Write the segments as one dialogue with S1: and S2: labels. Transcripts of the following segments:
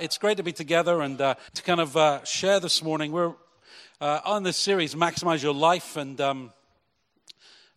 S1: It's great to be together and uh, to kind of uh, share this morning. We're uh, on this series, Maximize Your Life. And um,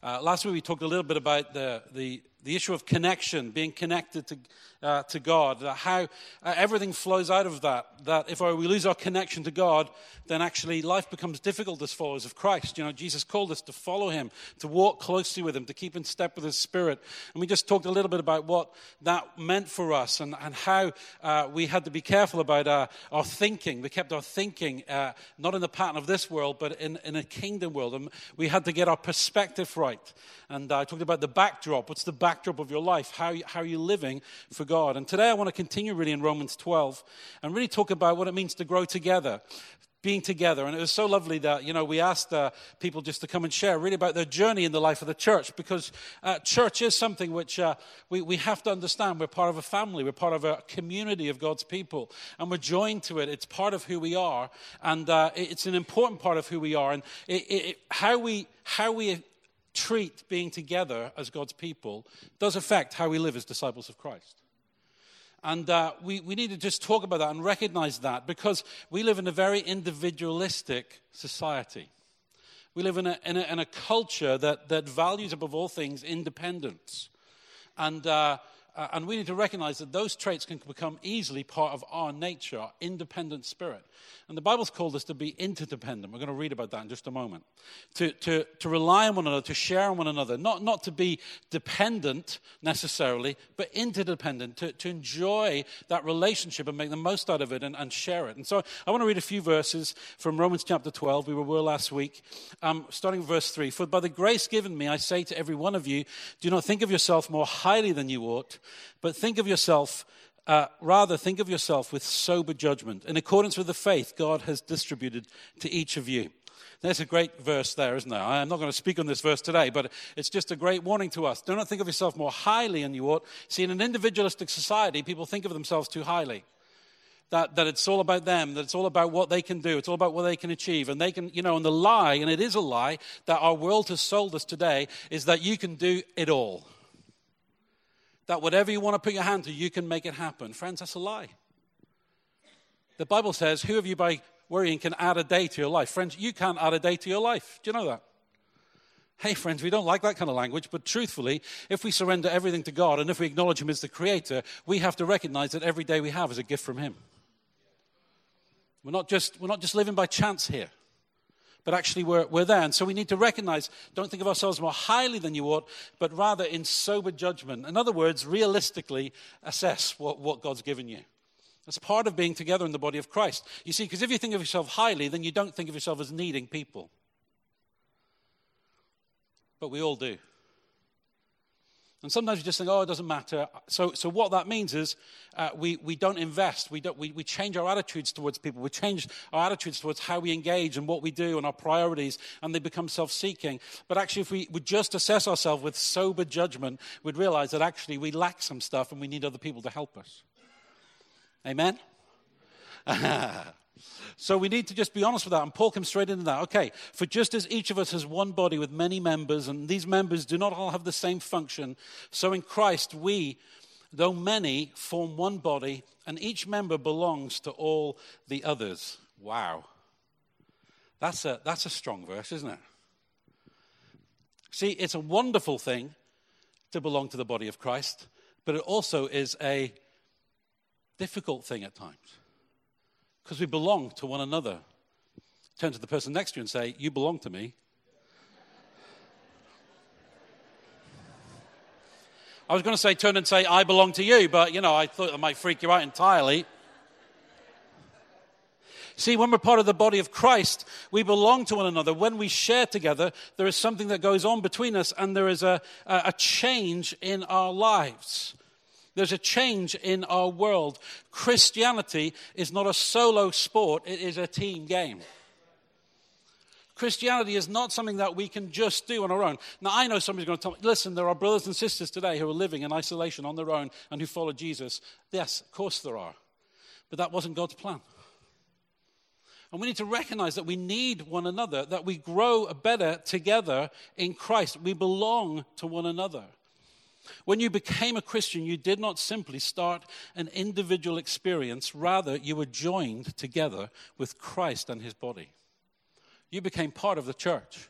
S1: uh, last week we talked a little bit about the, the, the issue of connection, being connected to, uh, to God, that how uh, everything flows out of that. That if we lose our connection to God, then actually life becomes difficult as followers of Christ. You know, Jesus called us to follow Him, to walk closely with Him, to keep in step with His Spirit. And we just talked a little bit about what that meant for us and, and how uh, we had to be careful about our, our thinking. We kept our thinking uh, not in the pattern of this world, but in, in a kingdom world. And we had to get our perspective right. And I talked about the backdrop. What's the backdrop of your life? How, how are you living for God. And today I want to continue really in Romans 12 and really talk about what it means to grow together being together. And it was so lovely that, you know, we asked uh, people just to come and share really about their journey in the life of the church because uh, church is something which uh, we, we have to understand. We're part of a family, we're part of a community of God's people, and we're joined to it. It's part of who we are, and uh, it's an important part of who we are. And it, it, how, we, how we treat being together as God's people does affect how we live as disciples of Christ. And uh, we, we need to just talk about that and recognize that because we live in a very individualistic society. We live in a, in a, in a culture that, that values, above all things, independence. And, uh, uh, and we need to recognize that those traits can become easily part of our nature, our independent spirit. And the Bible's called us to be interdependent. We're going to read about that in just a moment. To, to, to rely on one another, to share on one another, not, not to be dependent necessarily, but interdependent, to, to enjoy that relationship and make the most out of it and, and share it. And so I want to read a few verses from Romans chapter 12. We were last week, um, starting verse 3. For by the grace given me, I say to every one of you, do not think of yourself more highly than you ought, but think of yourself uh, rather, think of yourself with sober judgment, in accordance with the faith God has distributed to each of you. There's a great verse there, isn't there? I'm not going to speak on this verse today, but it's just a great warning to us. Do not think of yourself more highly than you ought. See, in an individualistic society, people think of themselves too highly. That, that it's all about them, that it's all about what they can do, it's all about what they can achieve. And they can, you know, and the lie, and it is a lie that our world has sold us today, is that you can do it all that whatever you want to put your hand to, you can make it happen. Friends, that's a lie. The Bible says, Who of you by worrying can add a day to your life? Friends, you can't add a day to your life. Do you know that? Hey, friends, we don't like that kind of language, but truthfully, if we surrender everything to God and if we acknowledge Him as the Creator, we have to recognize that every day we have is a gift from Him. We're not just, we're not just living by chance here but actually we're, we're there. And so we need to recognize, don't think of ourselves more highly than you ought, but rather in sober judgment. In other words, realistically assess what, what God's given you. That's part of being together in the body of Christ. You see, because if you think of yourself highly, then you don't think of yourself as needing people. But we all do. And sometimes you just think, oh, it doesn't matter. So, so what that means is uh, we, we don't invest. We, don't, we, we change our attitudes towards people. We change our attitudes towards how we engage and what we do and our priorities, and they become self seeking. But actually, if we would just assess ourselves with sober judgment, we'd realize that actually we lack some stuff and we need other people to help us. Amen? So we need to just be honest with that. And Paul comes straight into that. Okay, for just as each of us has one body with many members, and these members do not all have the same function, so in Christ we, though many, form one body, and each member belongs to all the others. Wow. That's a, that's a strong verse, isn't it? See, it's a wonderful thing to belong to the body of Christ, but it also is a difficult thing at times because we belong to one another. Turn to the person next to you and say, You belong to me. I was going to say, turn and say, I belong to you, but you know, I thought that might freak you out entirely. See, when we're part of the body of Christ, we belong to one another. When we share together, there is something that goes on between us, and there is a, a change in our lives. There's a change in our world. Christianity is not a solo sport, it is a team game. Christianity is not something that we can just do on our own. Now, I know somebody's going to tell me, listen, there are brothers and sisters today who are living in isolation on their own and who follow Jesus. Yes, of course there are. But that wasn't God's plan. And we need to recognize that we need one another, that we grow better together in Christ. We belong to one another. When you became a Christian, you did not simply start an individual experience, rather, you were joined together with Christ and his body. You became part of the church.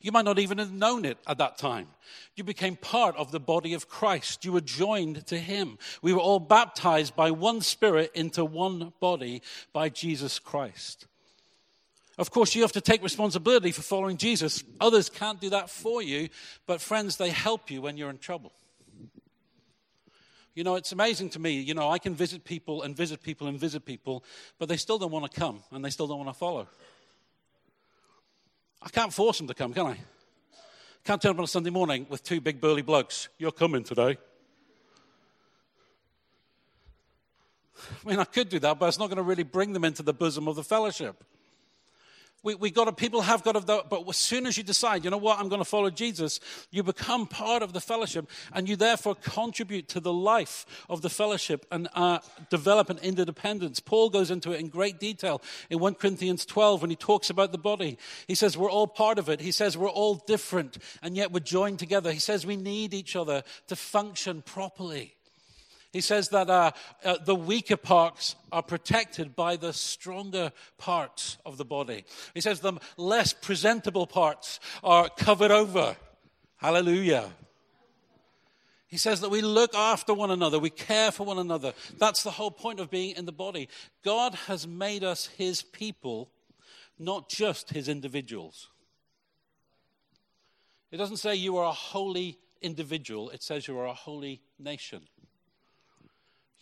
S1: You might not even have known it at that time. You became part of the body of Christ. You were joined to him. We were all baptized by one spirit into one body by Jesus Christ. Of course, you have to take responsibility for following Jesus. Others can't do that for you, but friends, they help you when you're in trouble. You know, it's amazing to me. You know, I can visit people and visit people and visit people, but they still don't want to come and they still don't want to follow. I can't force them to come, can I? Can't turn up on a Sunday morning with two big burly blokes. You're coming today. I mean, I could do that, but it's not going to really bring them into the bosom of the fellowship. We, we got to, people have got to, but as soon as you decide, you know what, I'm going to follow Jesus, you become part of the fellowship and you therefore contribute to the life of the fellowship and uh, develop an interdependence. Paul goes into it in great detail in 1 Corinthians 12 when he talks about the body. He says we're all part of it. He says we're all different and yet we're joined together. He says we need each other to function properly. He says that uh, uh, the weaker parts are protected by the stronger parts of the body. He says the less presentable parts are covered over. Hallelujah. He says that we look after one another, we care for one another. That's the whole point of being in the body. God has made us his people, not just his individuals. It doesn't say you are a holy individual, it says you are a holy nation.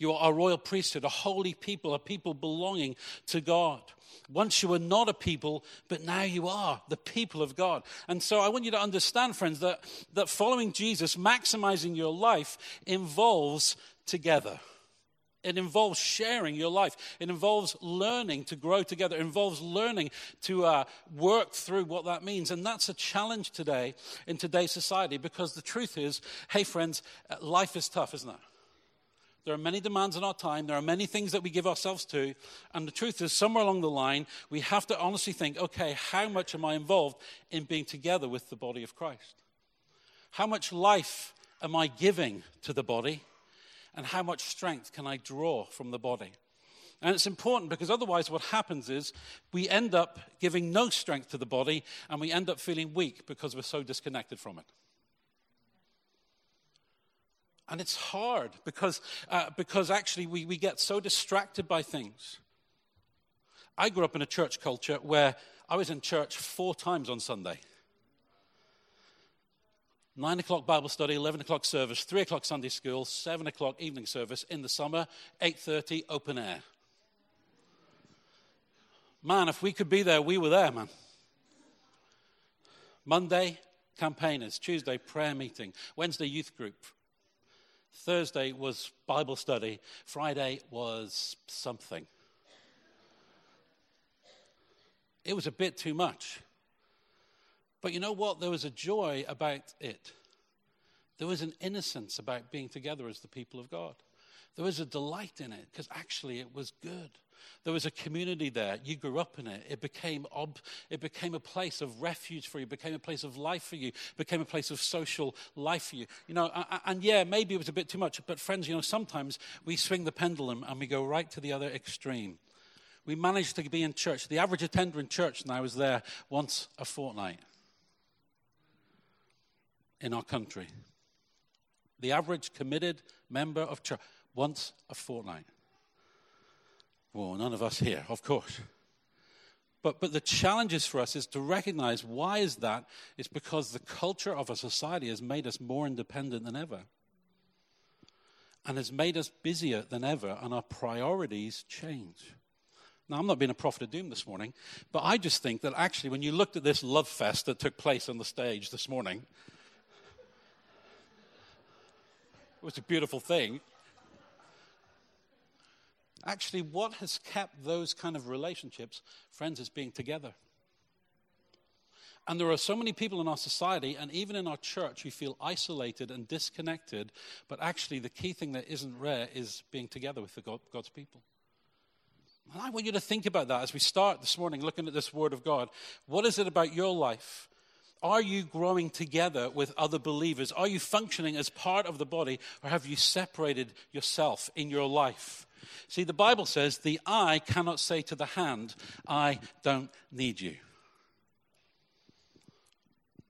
S1: You are a royal priesthood, a holy people, a people belonging to God. Once you were not a people, but now you are the people of God. And so I want you to understand, friends, that, that following Jesus, maximizing your life, involves together. It involves sharing your life. It involves learning to grow together. It involves learning to uh, work through what that means. And that's a challenge today in today's society because the truth is, hey, friends, uh, life is tough, isn't it? There are many demands on our time. There are many things that we give ourselves to. And the truth is, somewhere along the line, we have to honestly think okay, how much am I involved in being together with the body of Christ? How much life am I giving to the body? And how much strength can I draw from the body? And it's important because otherwise, what happens is we end up giving no strength to the body and we end up feeling weak because we're so disconnected from it. And it's hard because, uh, because actually we, we get so distracted by things. I grew up in a church culture where I was in church four times on Sunday. Nine o'clock Bible study, eleven o'clock service, three o'clock Sunday school, seven o'clock evening service. In the summer, eight thirty open air. Man, if we could be there, we were there, man. Monday, campaigners. Tuesday, prayer meeting. Wednesday, youth group. Thursday was Bible study. Friday was something. It was a bit too much. But you know what? There was a joy about it. There was an innocence about being together as the people of God. There was a delight in it because actually it was good. There was a community there. You grew up in it. It became, ob- it became a place of refuge for you, it became a place of life for you, it became a place of social life for you. You know, and yeah, maybe it was a bit too much, but friends, you know, sometimes we swing the pendulum and we go right to the other extreme. We managed to be in church. The average attender in church now is there once a fortnight in our country. The average committed member of church once a fortnight. Well, none of us here, of course. But, but the challenges for us is to recognize why is that? It's because the culture of a society has made us more independent than ever and has made us busier than ever, and our priorities change. Now, I'm not being a prophet of doom this morning, but I just think that actually, when you looked at this love fest that took place on the stage this morning, it was a beautiful thing. Actually, what has kept those kind of relationships, friends, is being together. And there are so many people in our society and even in our church who feel isolated and disconnected, but actually, the key thing that isn't rare is being together with God, God's people. And I want you to think about that as we start this morning looking at this Word of God. What is it about your life? Are you growing together with other believers? Are you functioning as part of the body, or have you separated yourself in your life? See, the Bible says the eye cannot say to the hand, I don't need you.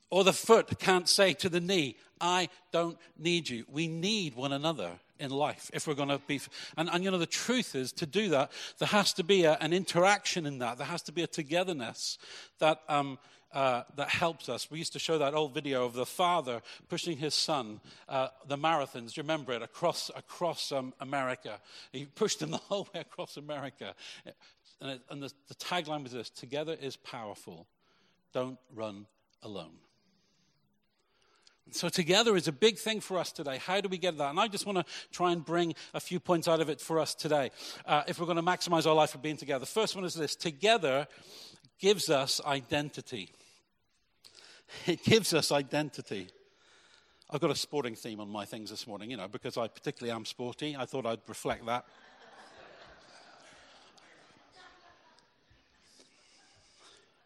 S1: Or the foot can't say to the knee, I don't need you. We need one another in life if we're going to be. And, and you know, the truth is to do that, there has to be a, an interaction in that. There has to be a togetherness that. Um, uh, that helps us. We used to show that old video of the father pushing his son, uh, the marathons. Do you remember it? Across, across um, America. He pushed him the whole way across America. And, it, and the, the tagline was this Together is powerful. Don't run alone. So, together is a big thing for us today. How do we get that? And I just want to try and bring a few points out of it for us today uh, if we're going to maximize our life of being together. The first one is this together gives us identity. It gives us identity. I've got a sporting theme on my things this morning, you know, because I particularly am sporty. I thought I'd reflect that.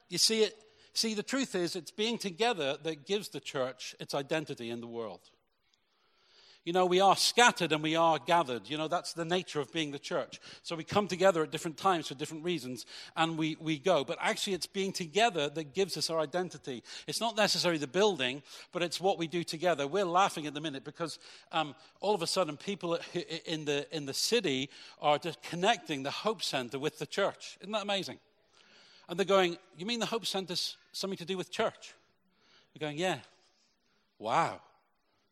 S1: You see, it, See, the truth is, it's being together that gives the church its identity in the world. You know, we are scattered and we are gathered. You know, that's the nature of being the church. So we come together at different times for different reasons and we, we go. But actually, it's being together that gives us our identity. It's not necessarily the building, but it's what we do together. We're laughing at the minute because um, all of a sudden people in the, in the city are just connecting the Hope Center with the church. Isn't that amazing? And they're going, You mean the Hope Center's something to do with church? They're going, Yeah. Wow.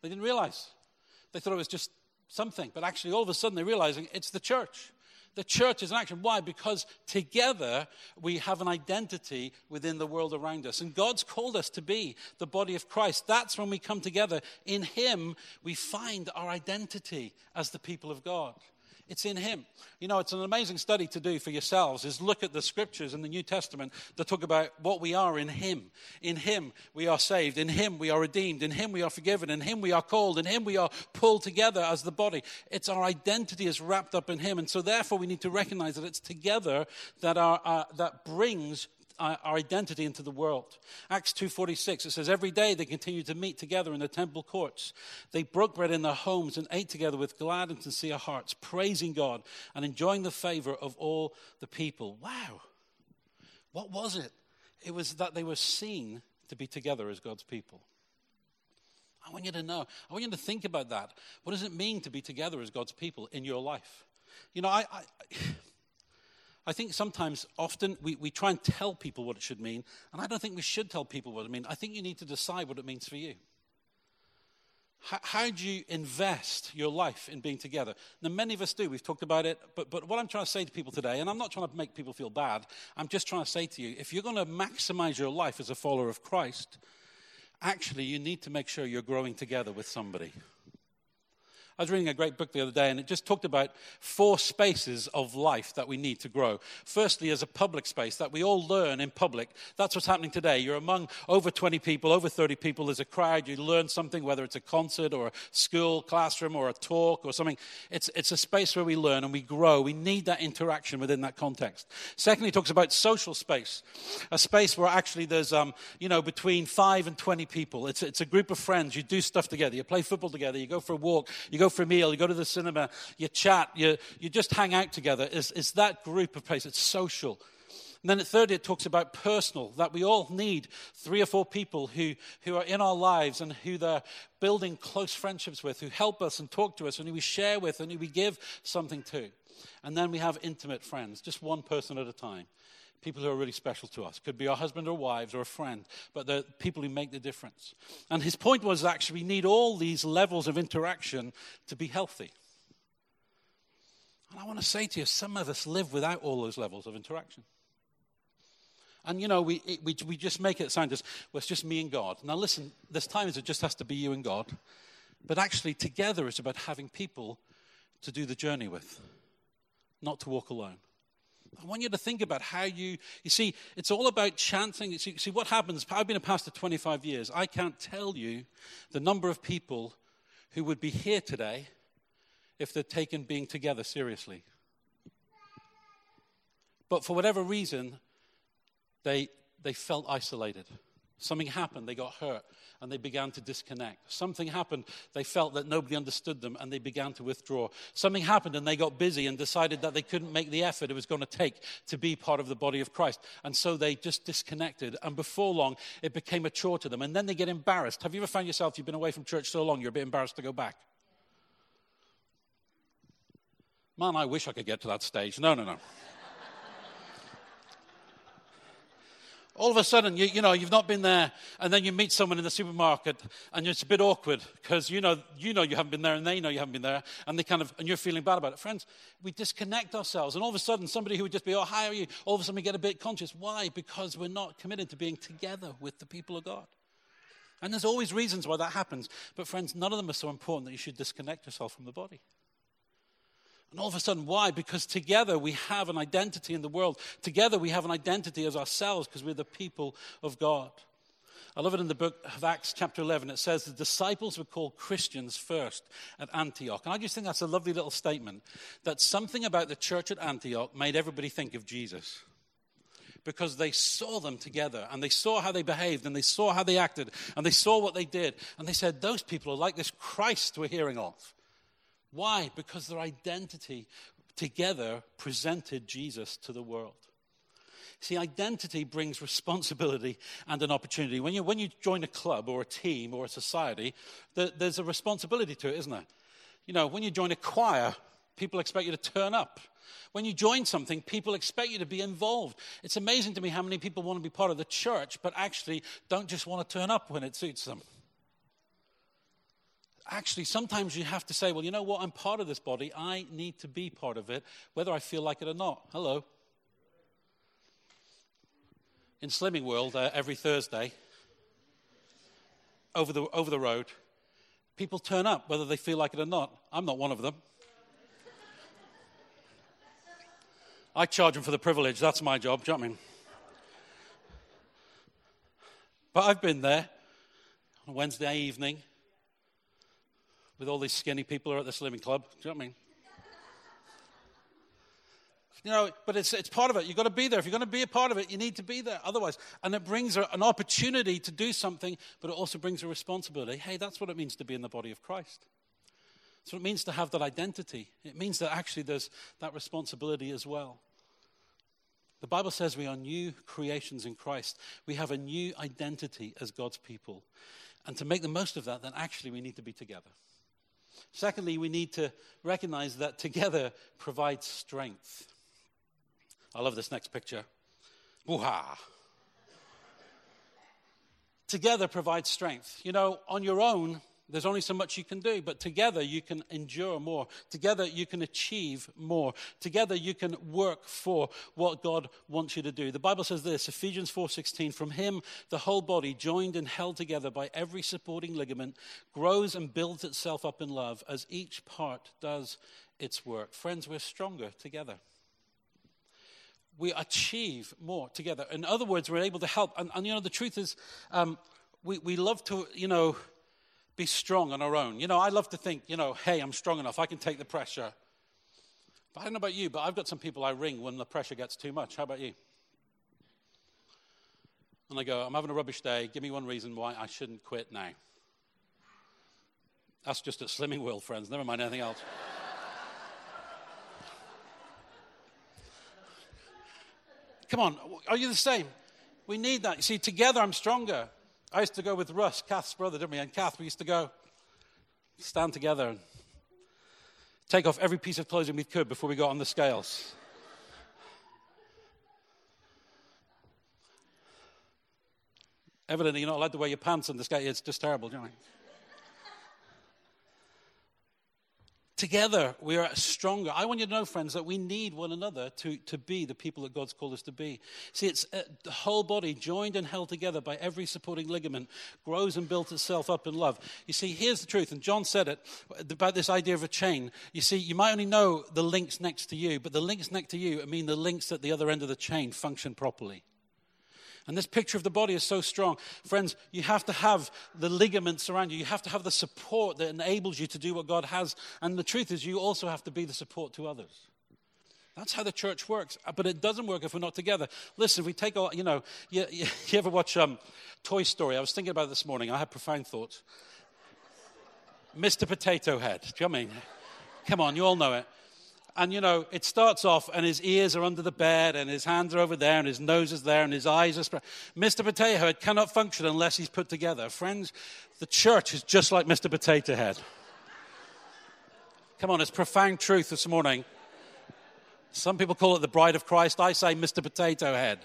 S1: They didn't realize. They thought it was just something, but actually, all of a sudden, they're realizing it's the church. The church is an action. Why? Because together we have an identity within the world around us. And God's called us to be the body of Christ. That's when we come together. In Him, we find our identity as the people of God. It's in him. You know, it's an amazing study to do for yourselves is look at the scriptures in the New Testament that talk about what we are in him. In him we are saved. In him we are redeemed. In him we are forgiven. In him we are called. In him we are pulled together as the body. It's our identity is wrapped up in him. And so therefore we need to recognize that it's together that, our, uh, that brings our identity into the world. Acts 2:46 it says every day they continued to meet together in the temple courts. They broke bread in their homes and ate together with glad and sincere hearts, praising God and enjoying the favor of all the people. Wow. What was it? It was that they were seen to be together as God's people. I want you to know. I want you to think about that. What does it mean to be together as God's people in your life? You know, I, I I think sometimes, often, we, we try and tell people what it should mean, and I don't think we should tell people what it means. I think you need to decide what it means for you. How, how do you invest your life in being together? Now, many of us do. We've talked about it. But, but what I'm trying to say to people today, and I'm not trying to make people feel bad, I'm just trying to say to you if you're going to maximize your life as a follower of Christ, actually, you need to make sure you're growing together with somebody. I was reading a great book the other day, and it just talked about four spaces of life that we need to grow. Firstly, as a public space, that we all learn in public. That's what's happening today. You're among over 20 people, over 30 people. There's a crowd. You learn something, whether it's a concert or a school classroom or a talk or something. It's, it's a space where we learn and we grow. We need that interaction within that context. Secondly, it talks about social space, a space where actually there's, um, you know, between 5 and 20 people. It's, it's a group of friends. You do stuff together. You play football together. You go for a walk. You go for a meal, you go to the cinema, you chat, you, you just hang out together. Is, is that group of places? It's social. And then at thirdly, it talks about personal, that we all need three or four people who, who are in our lives and who they're building close friendships with, who help us and talk to us, and who we share with, and who we give something to. And then we have intimate friends, just one person at a time people who are really special to us. Could be our husband or wives or a friend, but the people who make the difference. And his point was actually we need all these levels of interaction to be healthy. And I want to say to you, some of us live without all those levels of interaction. And you know, we, we, we just make it sound as, well, it's just me and God. Now listen, there's times it just has to be you and God. But actually, together it's about having people to do the journey with, not to walk alone. I want you to think about how you, you see, it's all about chancing. See, see, what happens, I've been a pastor 25 years. I can't tell you the number of people who would be here today if they'd taken being together seriously. But for whatever reason, they, they felt isolated. Something happened, they got hurt, and they began to disconnect. Something happened, they felt that nobody understood them, and they began to withdraw. Something happened, and they got busy and decided that they couldn't make the effort it was going to take to be part of the body of Christ. And so they just disconnected, and before long, it became a chore to them. And then they get embarrassed. Have you ever found yourself, you've been away from church so long, you're a bit embarrassed to go back? Man, I wish I could get to that stage. No, no, no. All of a sudden, you, you know, you've not been there, and then you meet someone in the supermarket, and it's a bit awkward because you know, you know you haven't been there, and they know you haven't been there, and they kind of, and you're feeling bad about it. Friends, we disconnect ourselves, and all of a sudden, somebody who would just be, oh, hi, are you? All of a sudden, we get a bit conscious. Why? Because we're not committed to being together with the people of God. And there's always reasons why that happens. But, friends, none of them are so important that you should disconnect yourself from the body. And all of a sudden, why? Because together we have an identity in the world. Together we have an identity as ourselves because we're the people of God. I love it in the book of Acts, chapter 11. It says the disciples were called Christians first at Antioch. And I just think that's a lovely little statement that something about the church at Antioch made everybody think of Jesus. Because they saw them together and they saw how they behaved and they saw how they acted and they saw what they did. And they said, Those people are like this Christ we're hearing of. Why? Because their identity together presented Jesus to the world. See, identity brings responsibility and an opportunity. When you, when you join a club or a team or a society, there, there's a responsibility to it, isn't there? You know, when you join a choir, people expect you to turn up. When you join something, people expect you to be involved. It's amazing to me how many people want to be part of the church, but actually don't just want to turn up when it suits them actually, sometimes you have to say, well, you know what? I'm part of this body. I need to be part of it, whether I feel like it or not. Hello. In Slimming World, uh, every Thursday, over the, over the road, people turn up, whether they feel like it or not. I'm not one of them. I charge them for the privilege. That's my job. Do you know I mean? But I've been there on a Wednesday evening with all these skinny people who are at the slimming club. Do you know what I mean? You know, but it's, it's part of it. You've got to be there. If you're going to be a part of it, you need to be there. Otherwise, and it brings an opportunity to do something, but it also brings a responsibility. Hey, that's what it means to be in the body of Christ. That's what it means to have that identity. It means that actually there's that responsibility as well. The Bible says we are new creations in Christ. We have a new identity as God's people. And to make the most of that, then actually we need to be together. Secondly, we need to recognize that together provides strength. I love this next picture. Woo-ha. Together provides strength. You know, on your own, there's only so much you can do, but together you can endure more. Together you can achieve more. Together you can work for what God wants you to do. The Bible says this, Ephesians 4:16, from him the whole body joined and held together by every supporting ligament grows and builds itself up in love as each part does its work. Friends, we're stronger together. We achieve more together. In other words, we're able to help. And, and you know, the truth is, um, we, we love to, you know, be strong on our own. You know, I love to think, you know, hey, I'm strong enough, I can take the pressure. But I don't know about you, but I've got some people I ring when the pressure gets too much. How about you? And I go, I'm having a rubbish day. Give me one reason why I shouldn't quit now. That's just at Slimming World, friends. Never mind anything else. Come on, are you the same? We need that. You see, together I'm stronger. I used to go with Russ, Kath's brother, didn't we? And Kath, we used to go stand together and take off every piece of clothing we could before we got on the scales. Evidently, you're not allowed to wear your pants on the scale. It's just terrible, you know? Together, we are stronger. I want you to know, friends, that we need one another to, to be the people that God's called us to be. See, it's uh, the whole body joined and held together by every supporting ligament grows and builds itself up in love. You see, here's the truth, and John said it about this idea of a chain. You see, you might only know the links next to you, but the links next to you I mean the links at the other end of the chain function properly. And this picture of the body is so strong. Friends, you have to have the ligaments around you. You have to have the support that enables you to do what God has. And the truth is, you also have to be the support to others. That's how the church works. Uh, but it doesn't work if we're not together. Listen, if we take all, you know, you, you, you ever watch um, Toy Story? I was thinking about it this morning. I had profound thoughts. Mr. Potato Head. Do you know what I mean? Come on, you all know it. And you know, it starts off, and his ears are under the bed, and his hands are over there, and his nose is there, and his eyes are spread. Mr. Potato Head cannot function unless he's put together. Friends, the church is just like Mr. Potato Head. Come on, it's profound truth this morning. Some people call it the bride of Christ. I say Mr. Potato Head.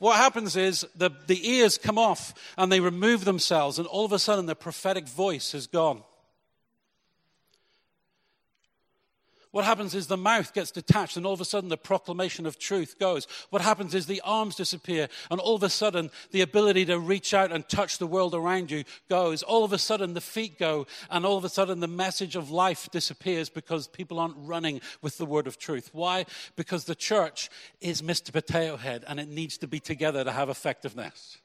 S1: What happens is the, the ears come off and they remove themselves, and all of a sudden the prophetic voice is gone. What happens is the mouth gets detached, and all of a sudden the proclamation of truth goes. What happens is the arms disappear, and all of a sudden the ability to reach out and touch the world around you goes. All of a sudden the feet go, and all of a sudden the message of life disappears because people aren't running with the word of truth. Why? Because the church is Mr. Potato Head, and it needs to be together to have effectiveness.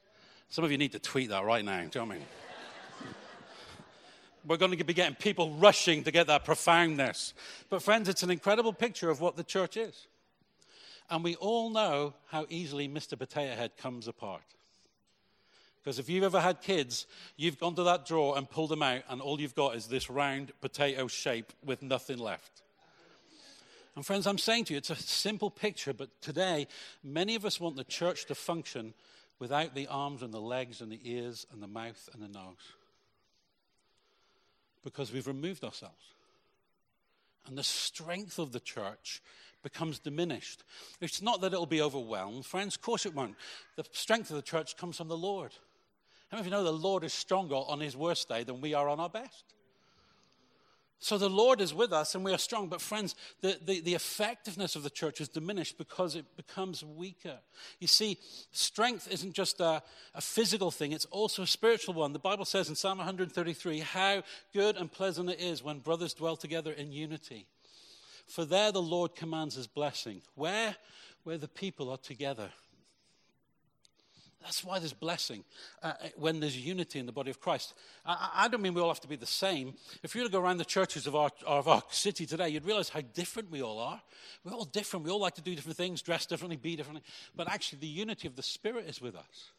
S1: Some of you need to tweet that right now. Do you know what I mean? We're going to be getting people rushing to get that profoundness. But, friends, it's an incredible picture of what the church is. And we all know how easily Mr. Potato Head comes apart. Because if you've ever had kids, you've gone to that drawer and pulled them out, and all you've got is this round potato shape with nothing left. And, friends, I'm saying to you, it's a simple picture, but today, many of us want the church to function without the arms and the legs and the ears and the mouth and the nose because we've removed ourselves. And the strength of the church becomes diminished. It's not that it'll be overwhelmed, friends, of course it won't. The strength of the church comes from the Lord. How many of you know the Lord is stronger on his worst day than we are on our best? So the Lord is with us and we are strong. But, friends, the, the, the, effectiveness of the church is diminished because it becomes weaker. You see, strength isn't just a, a physical thing, it's also a spiritual one. The Bible says in Psalm 133 how good and pleasant it is when brothers dwell together in unity. For there the Lord commands his blessing. Where? Where the people are together that's why there's blessing uh, uh, when there's unity in the body of Christ. I, I, don't mean we all have to be the same. If you were to go around the churches of our, of our city today, you'd realize how different we all are. We're all different. We all like to do different things, dress differently, be differently. But actually, the unity of the Spirit is with us.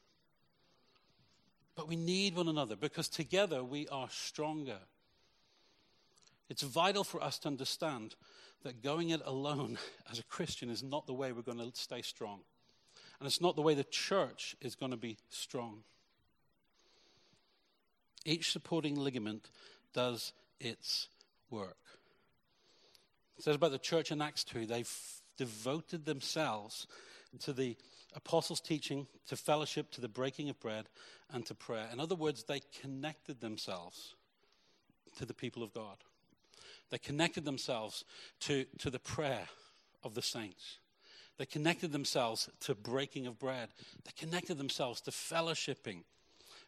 S1: But we need one another because together we are stronger. It's vital for us to understand that going it alone as a Christian is not the way we're going to stay strong. And it's not the way the church is going to be strong. Each supporting ligament does its work. It says about the church in Acts 2 they've devoted themselves to the apostles' teaching, to fellowship, to the breaking of bread, and to prayer. In other words, they connected themselves to the people of God. They connected themselves to, to the prayer of the saints. They connected themselves to breaking of bread. They connected themselves to fellowshipping.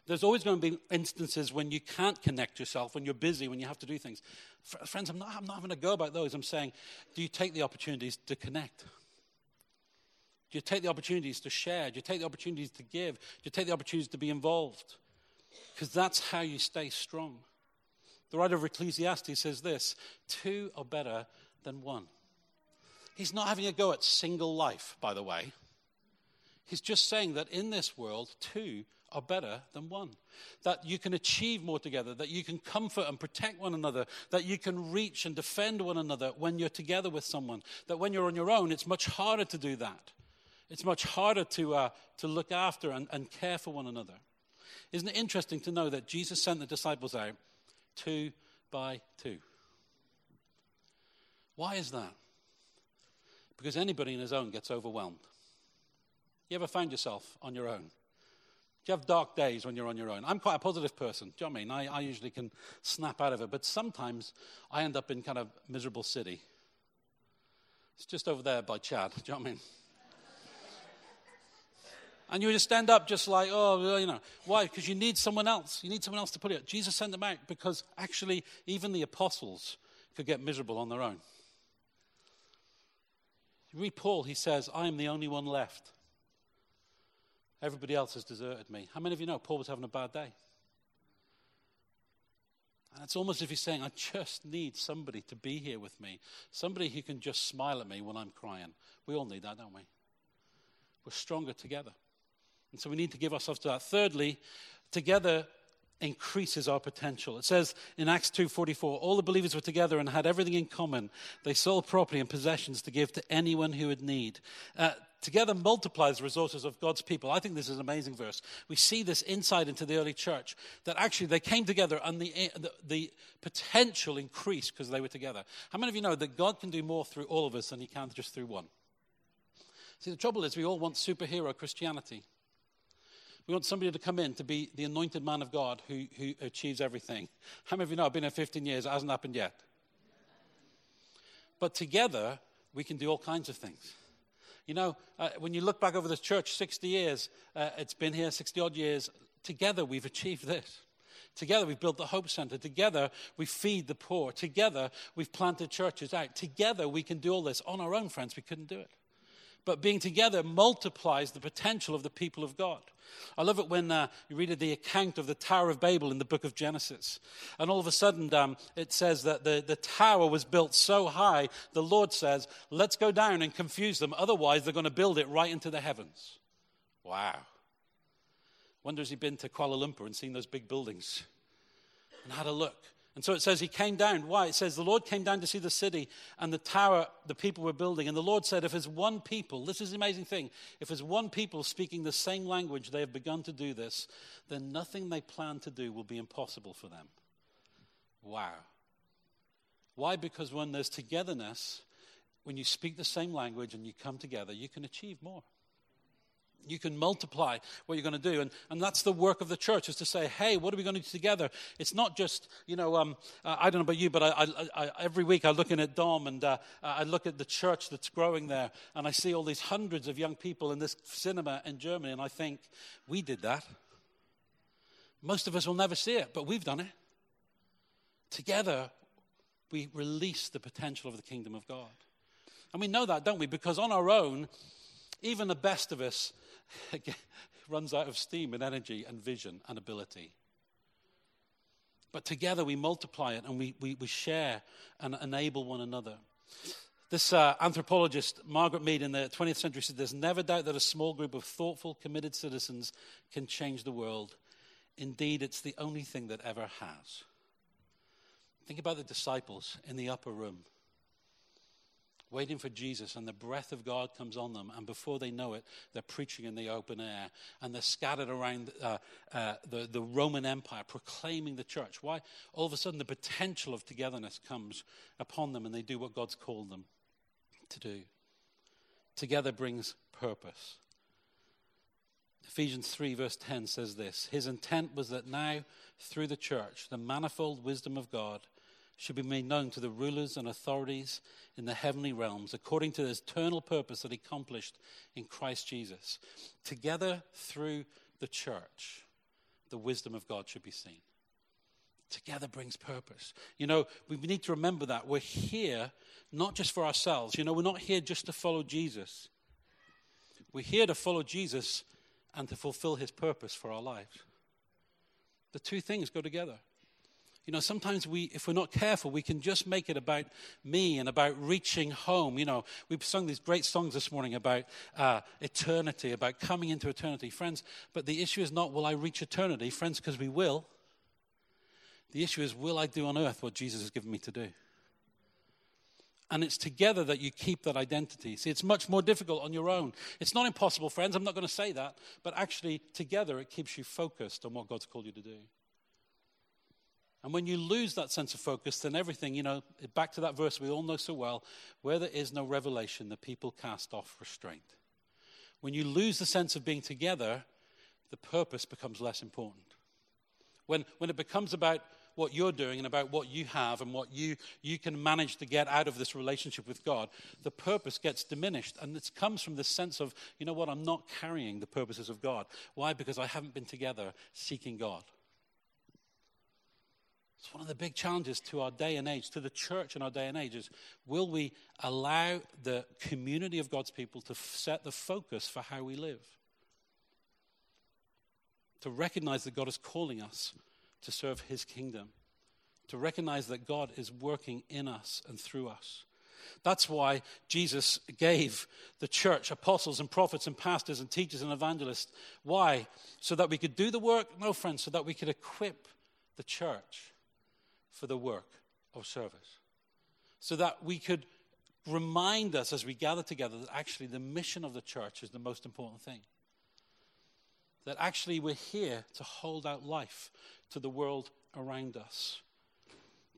S1: There's always going to be instances when you can't connect yourself, when you're busy, when you have to do things. Friends, I'm not, I'm not having a go about those. I'm saying, do you take the opportunities to connect? Do you take the opportunities to share? Do you take the opportunities to give? Do you take the opportunities to be involved? Because that's how you stay strong. The writer of Ecclesiastes says this two are better than one. He's not having a go at single life, by the way. He's just saying that in this world, two are better than one. That you can achieve more together, that you can comfort and protect one another, that you can reach and defend one another when you're together with someone. That when you're on your own, it's much harder to do that. It's much harder to, uh, to look after and, and care for one another. Isn't it interesting to know that Jesus sent the disciples out two by two? Why is that? Because anybody in his own gets overwhelmed. You ever find yourself on your own? Do you have dark days when you're on your own? I'm quite a positive person. Do you know what I mean? I, I usually can snap out of it, but sometimes I end up in kind of miserable city. It's just over there by Chad. Do you know what I mean? And you just stand up just like, oh, you know. Why? Because you need someone else. You need someone else to put it. Jesus sent them out because actually even the apostles could get miserable on their own. You read Paul, he says, I am the only one left. Everybody else has deserted me. How many of you know Paul was having a bad day? And it's almost as if he's saying, I just need somebody to be here with me, somebody who can just smile at me when I'm crying. We all need that, don't we? We're stronger together. And so we need to give ourselves to that. Thirdly, together increases our potential. It says in Acts 2:44, all the believers were together and had everything in common. They sold property and possessions to give to anyone who had need. Uh, together multiplies the resources of God's people. I think this is an amazing verse. We see this insight into the early church that actually they came together and the, the, the potential increased because they were together. How many of you know that God can do more through all of us than he can just through one? See, the trouble is we all want superhero Christianity. We want somebody to come in to be the anointed man of God who, who achieves everything. How many of you know I've been here 15 years? It hasn't happened yet. But together, we can do all kinds of things. You know, uh, when you look back over this church, 60 years, uh, it's been here 60 odd years. Together, we've achieved this. Together, we've built the Hope Center. Together, we feed the poor. Together, we've planted churches out. Together, we can do all this. On our own, friends, we couldn't do it. But being together multiplies the potential of the people of God. I love it when uh, you read the account of the Tower of Babel in the book of Genesis. And all of a sudden, um, it says that the, the tower was built so high, the Lord says, let's go down and confuse them. Otherwise, they're going to build it right into the heavens. Wow. Wonder has he been to Kuala Lumpur and seen those big buildings and had a look? And so it says he came down. Why? It says the Lord came down to see the city and the tower the people were building. And the Lord said, If there's one people, this is the amazing thing, if there's one people speaking the same language, they have begun to do this, then nothing they plan to do will be impossible for them. Wow. Why? Because when there's togetherness, when you speak the same language and you come together, you can achieve more you can multiply what you're going to do and, and that's the work of the church is to say hey what are we going to do together? It's not just you know um, uh, i don't know about you but I, I, I, every week i look in at dom and uh, i look at the church that's growing there and i see all these hundreds of young people in this cinema in germany and i think we did that. Most of us will never see it but we've done it. Together we release the potential of the kingdom of god. And we know that don't we? Because on our own even the best of us runs out of steam and energy and vision and ability. But together we multiply it and we, we, we share and enable one another. This uh, anthropologist, Margaret Mead, in the 20th century said, There's never doubt that a small group of thoughtful, committed citizens can change the world. Indeed, it's the only thing that ever has. Think about the disciples in the upper room waiting for Jesus, and the breath of God comes on them, and before they know it, they're preaching in the open air, and they're scattered around uh, uh, the, the Roman Empire, proclaiming the church. Why? All of a sudden, the potential of togetherness comes upon them, and they do what God's called them to do. Together brings purpose. Ephesians 3, verse 10 says this His intent was that now, through the church, the manifold wisdom of God should be made known to the rulers and authorities in the heavenly realms according to the eternal purpose that he accomplished in Christ Jesus. Together through the church, the wisdom of God should be seen. Together brings purpose. You know, we need to remember that. We're here not just for ourselves. You know, we're not here just to follow Jesus. We're here to follow Jesus and to fulfill his purpose for our lives. The two things go together. You know, sometimes we, if we're not careful, we can just make it about me and about reaching home. You know, we've sung these great songs this morning about uh, eternity, about coming into eternity. Friends, but the issue is not will I reach eternity, friends, because we will. The issue is will I do on earth what Jesus has given me to do? And it's together that you keep that identity. See, it's much more difficult on your own. It's not impossible, friends. I'm not going to say that. But actually, together, it keeps you focused on what God's called you to do. And when you lose that sense of focus, then everything, you know, back to that verse we all know so well where there is no revelation, the people cast off restraint. When you lose the sense of being together, the purpose becomes less important. When, when it becomes about what you're doing and about what you have and what you, you can manage to get out of this relationship with God, the purpose gets diminished. And it comes from this sense of, you know what, I'm not carrying the purposes of God. Why? Because I haven't been together seeking God. It's one of the big challenges to our day and age, to the church in our day and age, is will we allow the community of God's people to set the focus for how we live? To recognize that God is calling us to serve his kingdom, to recognize that God is working in us and through us. That's why Jesus gave the church apostles and prophets and pastors and teachers and evangelists. Why? So that we could do the work? No, friends, so that we could equip the church for the work of service. So that we could remind us as we gather together that actually the mission of the church is the most important thing. That actually we're here to hold out life to the world around us.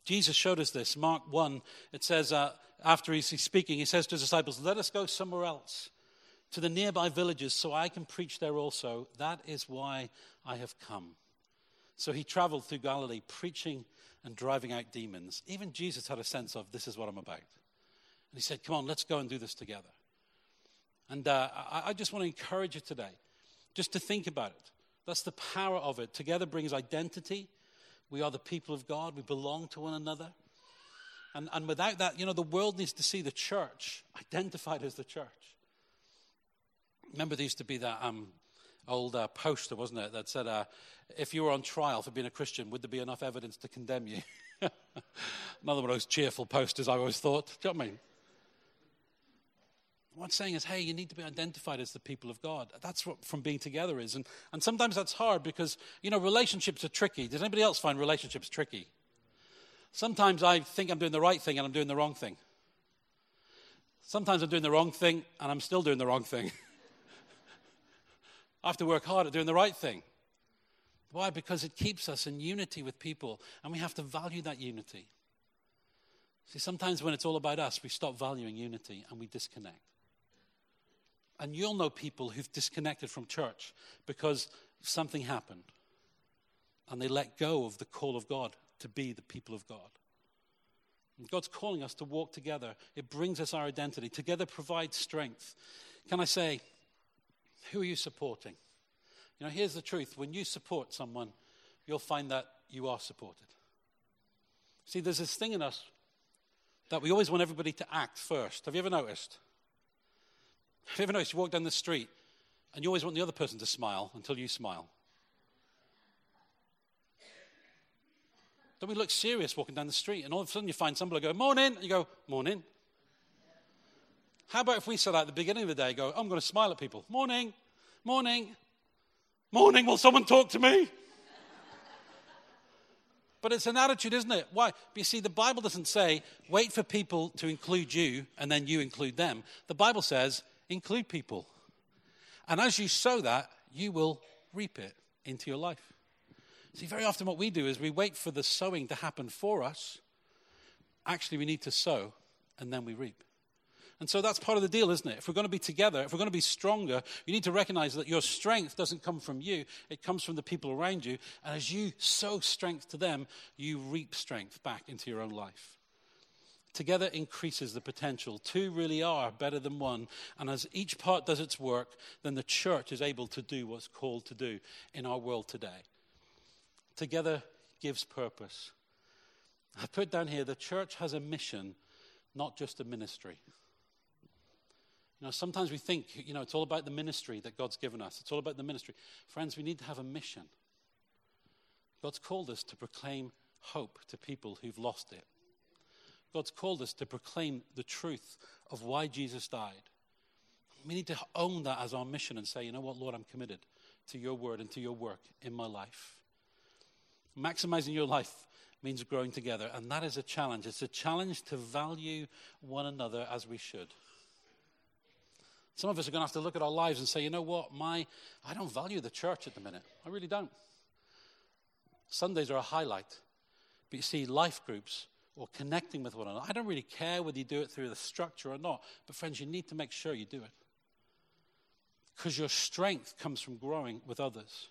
S1: Jesus showed us this. Mark 1, it says, uh, after he's speaking, he says to his disciples, Let us go somewhere else, to the nearby villages, so I can preach there also. That is why I have come. So he traveled through Galilee, preaching and driving out demons. Even Jesus had a sense of, This is what I'm about. And he said, Come on, let's go and do this together. And uh, I, I just want to encourage you today just to think about it. That's the power of it. Together brings identity. We are the people of God. We belong to one another. And, and without that, you know, the world needs to see the church identified as the church. Remember, there used to be that um, old uh, poster, wasn't it, that said, uh, if you were on trial for being a Christian, would there be enough evidence to condemn you? Another one of those cheerful posters I always thought. Do you know what I mean? What I'm saying is, hey, you need to be identified as the people of God. That's what from being together is. And, and sometimes that's hard because, you know, relationships are tricky. Does anybody else find relationships tricky? Sometimes I think I'm doing the right thing and I'm doing the wrong thing. Sometimes I'm doing the wrong thing and I'm still doing the wrong thing. I have to work hard at doing the right thing. Why? Because it keeps us in unity with people and we have to value that unity. See, sometimes when it's all about us, we stop valuing unity and we disconnect. And you'll know people who've disconnected from church because something happened and they let go of the call of God to be the people of God. And God's calling us to walk together. It brings us our identity. Together provides strength. Can I say, who are you supporting? You know, here's the truth when you support someone, you'll find that you are supported. See, there's this thing in us that we always want everybody to act first. Have you ever noticed? Have you ever noticed you walk down the street and you always want the other person to smile until you smile? Don't we look serious walking down the street and all of a sudden you find somebody go, Morning! And you go, Morning. How about if we said at the beginning of the day, go, I'm going to smile at people. Morning, morning, morning, will someone talk to me? But it's an attitude, isn't it? Why? But you see, the Bible doesn't say, wait for people to include you and then you include them. The Bible says, include people. And as you sow that, you will reap it into your life. See, very often what we do is we wait for the sowing to happen for us. Actually, we need to sow and then we reap. And so that's part of the deal, isn't it? If we're going to be together, if we're going to be stronger, you need to recognize that your strength doesn't come from you, it comes from the people around you. And as you sow strength to them, you reap strength back into your own life. Together increases the potential. Two really are better than one. And as each part does its work, then the church is able to do what's called to do in our world today. Together gives purpose. I put down here the church has a mission, not just a ministry. You know, sometimes we think, you know, it's all about the ministry that God's given us. It's all about the ministry. Friends, we need to have a mission. God's called us to proclaim hope to people who've lost it. God's called us to proclaim the truth of why Jesus died. We need to own that as our mission and say, you know what, Lord, I'm committed to your word and to your work in my life. Maximizing your life means growing together, and that is a challenge. It's a challenge to value one another as we should. Some of us are going to have to look at our lives and say, you know what, my I don't value the church at the minute. I really don't. Sundays are a highlight. But you see, life groups or connecting with one another. I don't really care whether you do it through the structure or not, but friends, you need to make sure you do it. Because your strength comes from growing with others.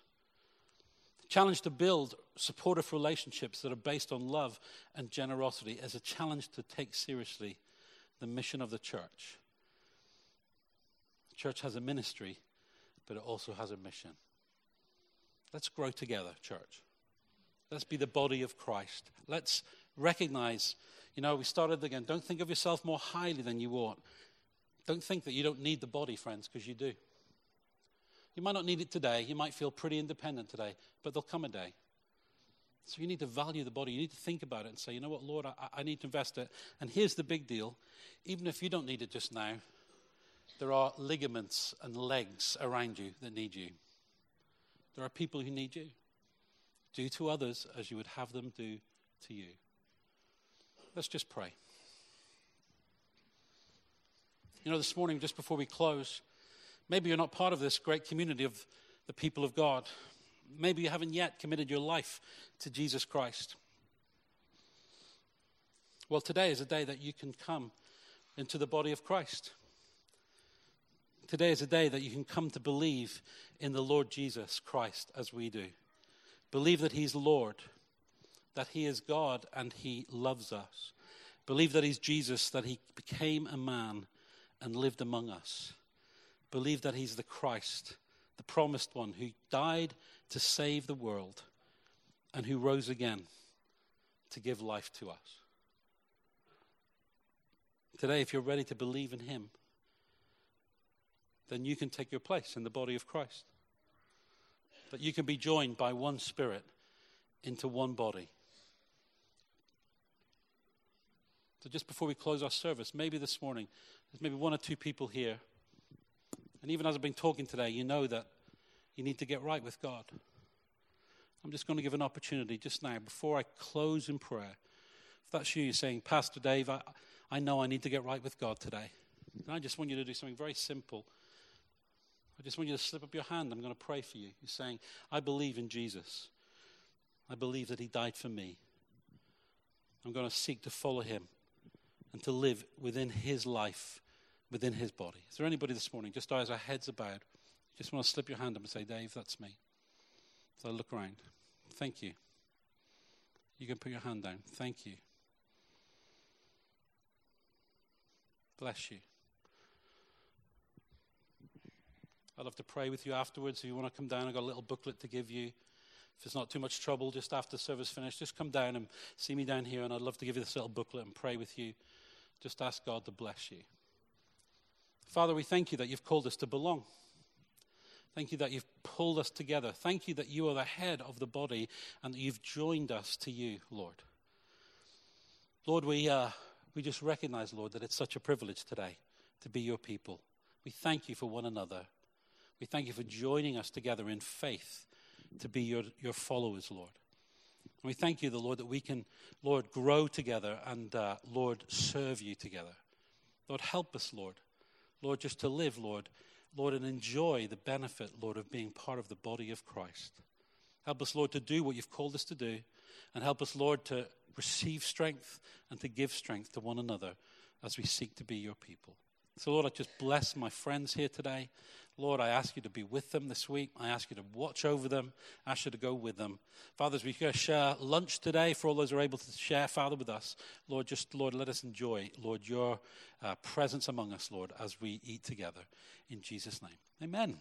S1: The challenge to build supportive relationships that are based on love and generosity is a challenge to take seriously the mission of the church. Church has a ministry, but it also has a mission. Let's grow together, church. Let's be the body of Christ. Let's recognize, you know, we started again. Don't think of yourself more highly than you ought. Don't think that you don't need the body, friends, because you do. You might not need it today. You might feel pretty independent today, but there'll come a day So you need to value the body. You need to think about it and say, you know what, Lord, I, I need to invest it. And here's the big deal even if you don't need it just now, there are ligaments and legs around you that need you. There are people who need you. Do to others as you would have them do to you. Let's just pray. You know, this morning, just before we close, maybe you're not part of this great community of the people of God. Maybe you haven't yet committed your life to Jesus Christ. Well, today is a day that you can come into the body of Christ. Today is a day that you can come to believe in the Lord Jesus Christ as we do. Believe that He's Lord, that He is God and He loves us. Believe that He's Jesus, that He became a man and lived among us. Believe that He's the Christ, the promised one who died to save the world and who rose again to give life to us. Today, if you're ready to believe in Him, then you can take your place in the body of Christ. That you can be joined by one spirit into one body. So, just before we close our service, maybe this morning, there's maybe one or two people here. And even as I've been talking today, you know that you need to get right with God. I'm just going to give an opportunity just now, before I close in prayer. If that's you, you're saying, Pastor Dave, I, I know I need to get right with God today. And I just want you to do something very simple. I just want you to slip up your hand. I'm going to pray for you. You're saying, I believe in Jesus. I believe that he died for me. I'm going to seek to follow him and to live within his life, within his body. Is there anybody this morning, just as our heads are bowed, just want to slip your hand up and say, Dave, that's me. So I look around. Thank you. You can put your hand down. Thank you. Bless you. I'd love to pray with you afterwards. If you want to come down, I've got a little booklet to give you. If it's not too much trouble, just after service finished, just come down and see me down here, and I'd love to give you this little booklet and pray with you. Just ask God to bless you. Father, we thank you that you've called us to belong. Thank you that you've pulled us together. Thank you that you are the head of the body and that you've joined us to you, Lord. Lord, we, uh, we just recognize, Lord, that it's such a privilege today to be your people. We thank you for one another. We thank you for joining us together in faith to be your, your followers, Lord. And we thank you, the Lord, that we can, Lord, grow together and, uh, Lord, serve you together. Lord, help us, Lord. Lord, just to live, Lord, Lord, and enjoy the benefit, Lord, of being part of the body of Christ. Help us, Lord, to do what you've called us to do, and help us, Lord, to receive strength and to give strength to one another as we seek to be your people. So, Lord, I just bless my friends here today. Lord, I ask you to be with them this week. I ask you to watch over them. I ask you to go with them. Father, as we share lunch today, for all those who are able to share, Father, with us, Lord, just, Lord, let us enjoy, Lord, your uh, presence among us, Lord, as we eat together. In Jesus' name. Amen.